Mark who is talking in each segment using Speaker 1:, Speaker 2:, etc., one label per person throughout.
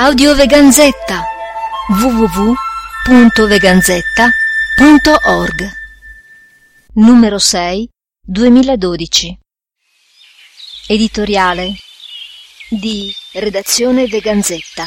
Speaker 1: Audioveganzetta. www.veganzetta.org Numero 6 2012 Editoriale di Redazione Veganzetta.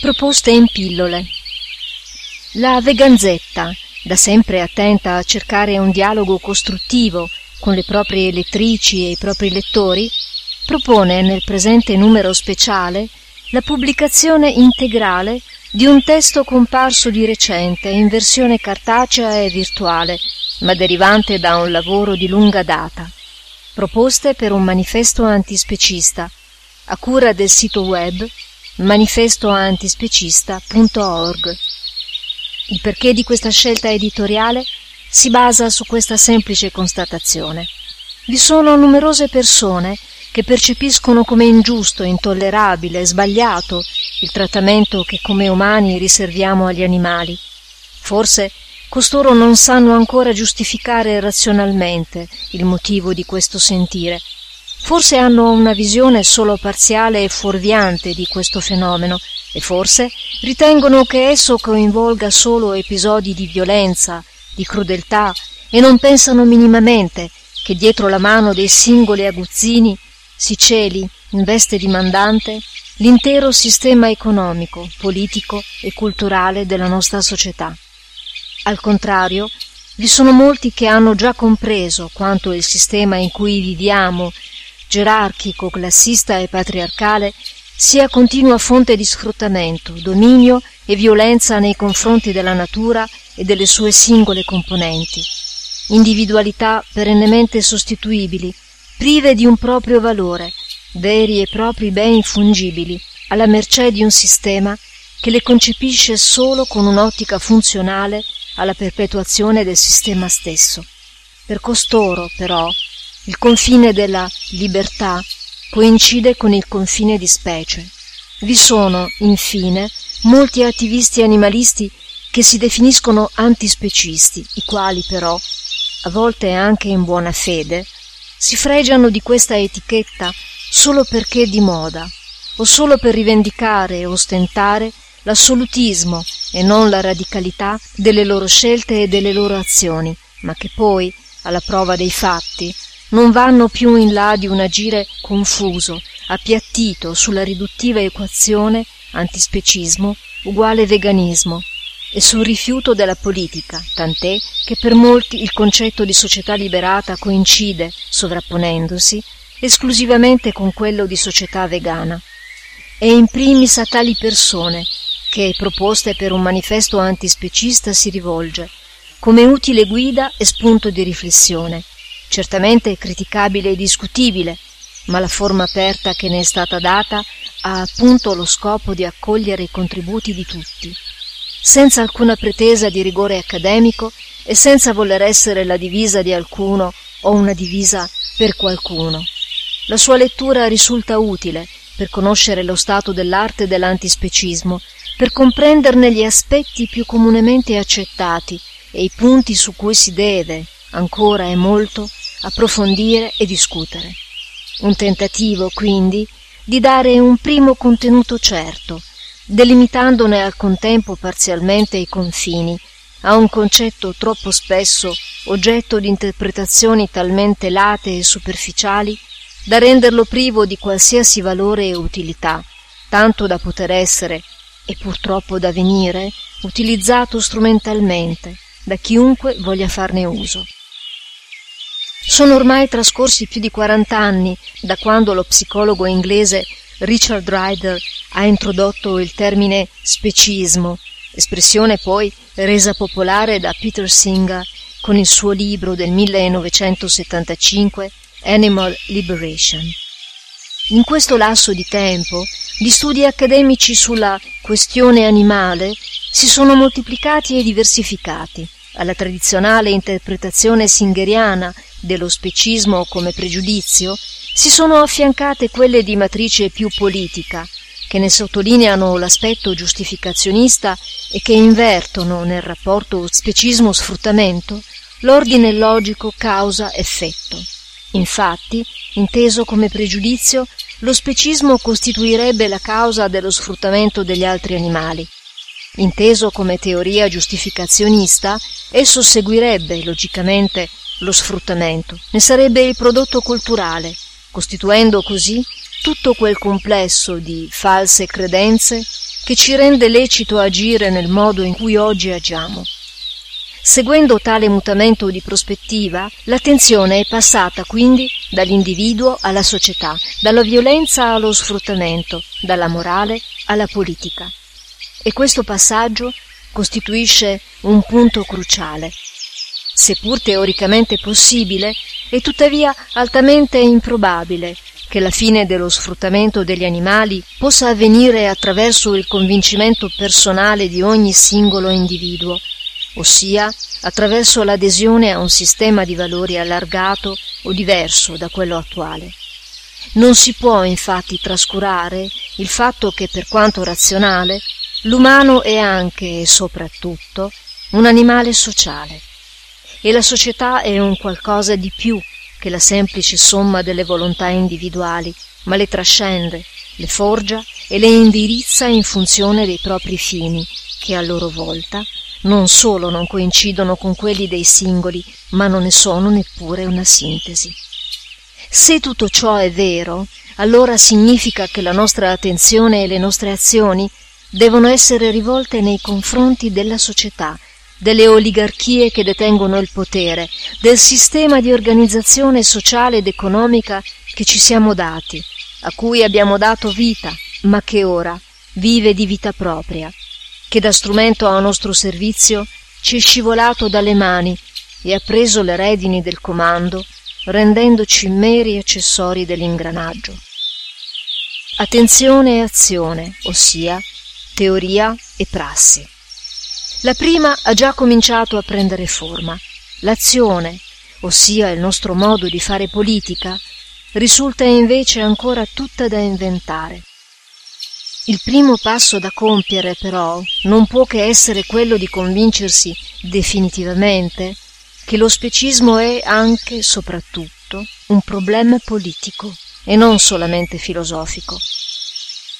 Speaker 1: Proposte in pillole. La Veganzetta, da sempre attenta a cercare un dialogo costruttivo con le proprie lettrici e i propri lettori, propone nel presente numero speciale la pubblicazione integrale di un testo comparso di recente in versione cartacea e virtuale, ma derivante da un lavoro di lunga data. Proposte per un manifesto antispecista, a cura del sito web manifestoantispecista.org. Il perché di questa scelta editoriale si basa su questa semplice constatazione. Vi sono numerose persone che percepiscono come ingiusto, intollerabile, sbagliato il trattamento che come umani riserviamo agli animali. Forse costoro non sanno ancora giustificare razionalmente il motivo di questo sentire. Forse hanno una visione solo parziale e fuorviante di questo fenomeno e forse ritengono che esso coinvolga solo episodi di violenza, di crudeltà e non pensano minimamente che dietro la mano dei singoli aguzzini si celi, in veste di mandante, l'intero sistema economico, politico e culturale della nostra società. Al contrario, vi sono molti che hanno già compreso quanto il sistema in cui viviamo, gerarchico, classista e patriarcale, sia continua fonte di sfruttamento, dominio e violenza nei confronti della natura e delle sue singole componenti, individualità perennemente sostituibili, prive di un proprio valore, veri e propri beni fungibili, alla mercé di un sistema che le concepisce solo con un'ottica funzionale alla perpetuazione del sistema stesso. Per costoro, però, il confine della libertà coincide con il confine di specie. Vi sono, infine, molti attivisti animalisti che si definiscono antispecisti, i quali però, a volte anche in buona fede, si fregiano di questa etichetta solo perché di moda o solo per rivendicare e ostentare l'assolutismo e non la radicalità delle loro scelte e delle loro azioni, ma che poi, alla prova dei fatti, non vanno più in là di un agire confuso, appiattito sulla riduttiva equazione antispecismo uguale veganismo, e sul rifiuto della politica, tant'è che per molti il concetto di società liberata coincide, sovrapponendosi, esclusivamente con quello di società vegana. È in primis a tali persone che, proposte per un manifesto antispecista, si rivolge, come utile guida e spunto di riflessione, certamente criticabile e discutibile, ma la forma aperta che ne è stata data ha appunto lo scopo di accogliere i contributi di tutti senza alcuna pretesa di rigore accademico e senza voler essere la divisa di alcuno o una divisa per qualcuno. La sua lettura risulta utile per conoscere lo stato dell'arte dell'antispecismo, per comprenderne gli aspetti più comunemente accettati e i punti su cui si deve, ancora e molto, approfondire e discutere. Un tentativo, quindi, di dare un primo contenuto certo, delimitandone al contempo parzialmente i confini a un concetto troppo spesso oggetto di interpretazioni talmente late e superficiali da renderlo privo di qualsiasi valore e utilità, tanto da poter essere, e purtroppo da venire, utilizzato strumentalmente da chiunque voglia farne uso. Sono ormai trascorsi più di quarant'anni da quando lo psicologo inglese Richard Ryder ha introdotto il termine specismo, espressione poi resa popolare da Peter Singer con il suo libro del 1975 Animal Liberation. In questo lasso di tempo gli studi accademici sulla questione animale si sono moltiplicati e diversificati. Alla tradizionale interpretazione singeriana dello specismo come pregiudizio si sono affiancate quelle di matrice più politica, che ne sottolineano l'aspetto giustificazionista e che invertono nel rapporto specismo-sfruttamento l'ordine logico causa-effetto. Infatti, inteso come pregiudizio, lo specismo costituirebbe la causa dello sfruttamento degli altri animali. Inteso come teoria giustificazionista, esso seguirebbe, logicamente, lo sfruttamento, ne sarebbe il prodotto culturale, costituendo così tutto quel complesso di false credenze che ci rende lecito agire nel modo in cui oggi agiamo. Seguendo tale mutamento di prospettiva, l'attenzione è passata quindi dall'individuo alla società, dalla violenza allo sfruttamento, dalla morale alla politica. E questo passaggio costituisce un punto cruciale. Seppur teoricamente possibile, è tuttavia altamente improbabile che la fine dello sfruttamento degli animali possa avvenire attraverso il convincimento personale di ogni singolo individuo, ossia attraverso l'adesione a un sistema di valori allargato o diverso da quello attuale. Non si può infatti trascurare il fatto che per quanto razionale l'umano è anche e soprattutto un animale sociale e la società è un qualcosa di più che la semplice somma delle volontà individuali, ma le trascende, le forgia e le indirizza in funzione dei propri fini, che a loro volta non solo non coincidono con quelli dei singoli, ma non ne sono neppure una sintesi. Se tutto ciò è vero, allora significa che la nostra attenzione e le nostre azioni devono essere rivolte nei confronti della società, delle oligarchie che detengono il potere, del sistema di organizzazione sociale ed economica che ci siamo dati, a cui abbiamo dato vita, ma che ora vive di vita propria, che da strumento a nostro servizio ci è scivolato dalle mani e ha preso le redini del comando, rendendoci meri accessori dell'ingranaggio. Attenzione e azione, ossia teoria e prassi. La prima ha già cominciato a prendere forma. L'azione, ossia il nostro modo di fare politica, risulta invece ancora tutta da inventare. Il primo passo da compiere, però, non può che essere quello di convincersi definitivamente che lo specismo è anche e soprattutto un problema politico e non solamente filosofico.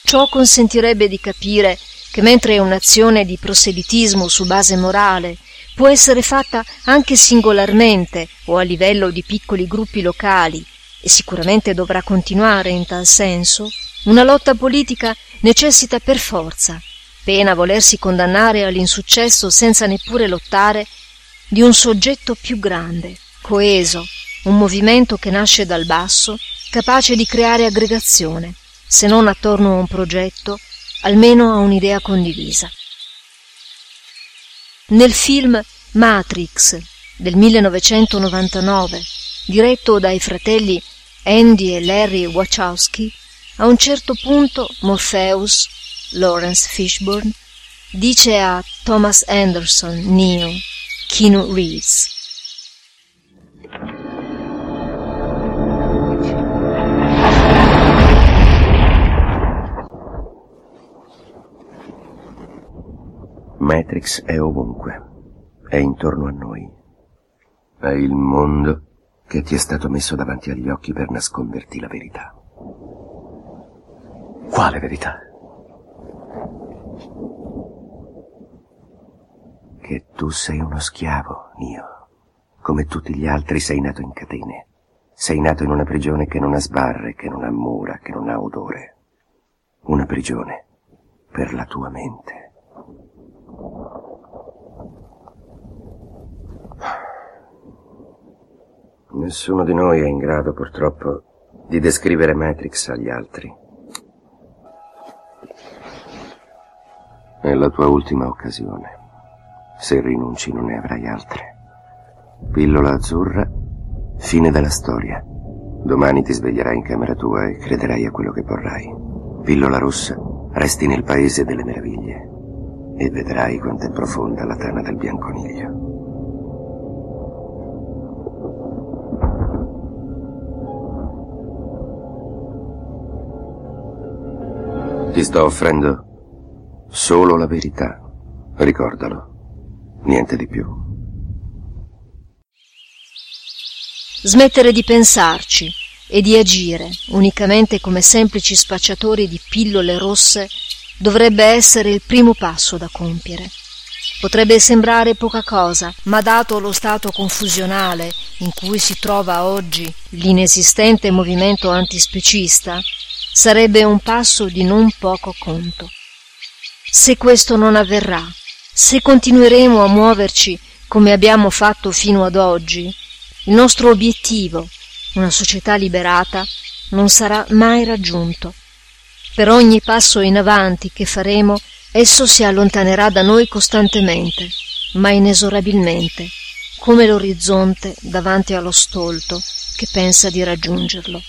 Speaker 1: Ciò consentirebbe di capire che mentre un'azione di proselitismo su base morale può essere fatta anche singolarmente o a livello di piccoli gruppi locali e sicuramente dovrà continuare in tal senso, una lotta politica necessita per forza, pena volersi condannare all'insuccesso senza neppure lottare, di un soggetto più grande, coeso, un movimento che nasce dal basso, capace di creare aggregazione, se non attorno a un progetto, almeno a un'idea condivisa. Nel film Matrix del 1999, diretto dai fratelli Andy e Larry Wachowski, a un certo punto Morpheus, Lawrence Fishburne, dice a Thomas Anderson, Neo, Keanu Reeves,
Speaker 2: Matrix è ovunque, è intorno a noi. È il mondo che ti è stato messo davanti agli occhi per nasconderti la verità.
Speaker 3: Quale verità?
Speaker 2: Che tu sei uno schiavo, Nio. Come tutti gli altri sei nato in catene. Sei nato in una prigione che non ha sbarre, che non ha mura, che non ha odore. Una prigione per la tua mente. Nessuno di noi è in grado, purtroppo, di descrivere Matrix agli altri. È la tua ultima occasione. Se rinunci non ne avrai altre. Pillola azzurra, fine della storia. Domani ti sveglierai in camera tua e crederai a quello che vorrai. Pillola rossa, resti nel paese delle meraviglie e vedrai quanto è profonda la tana del bianconiglio. Ti sto offrendo solo la verità. Ricordalo. Niente di più.
Speaker 1: Smettere di pensarci, e di agire unicamente come semplici spacciatori di pillole rosse dovrebbe essere il primo passo da compiere. Potrebbe sembrare poca cosa, ma dato lo stato confusionale in cui si trova oggi l'inesistente movimento antispecista, sarebbe un passo di non poco conto. Se questo non avverrà, se continueremo a muoverci come abbiamo fatto fino ad oggi, il nostro obiettivo, una società liberata, non sarà mai raggiunto. Per ogni passo in avanti che faremo, esso si allontanerà da noi costantemente, ma inesorabilmente, come l'orizzonte davanti allo stolto che pensa di raggiungerlo.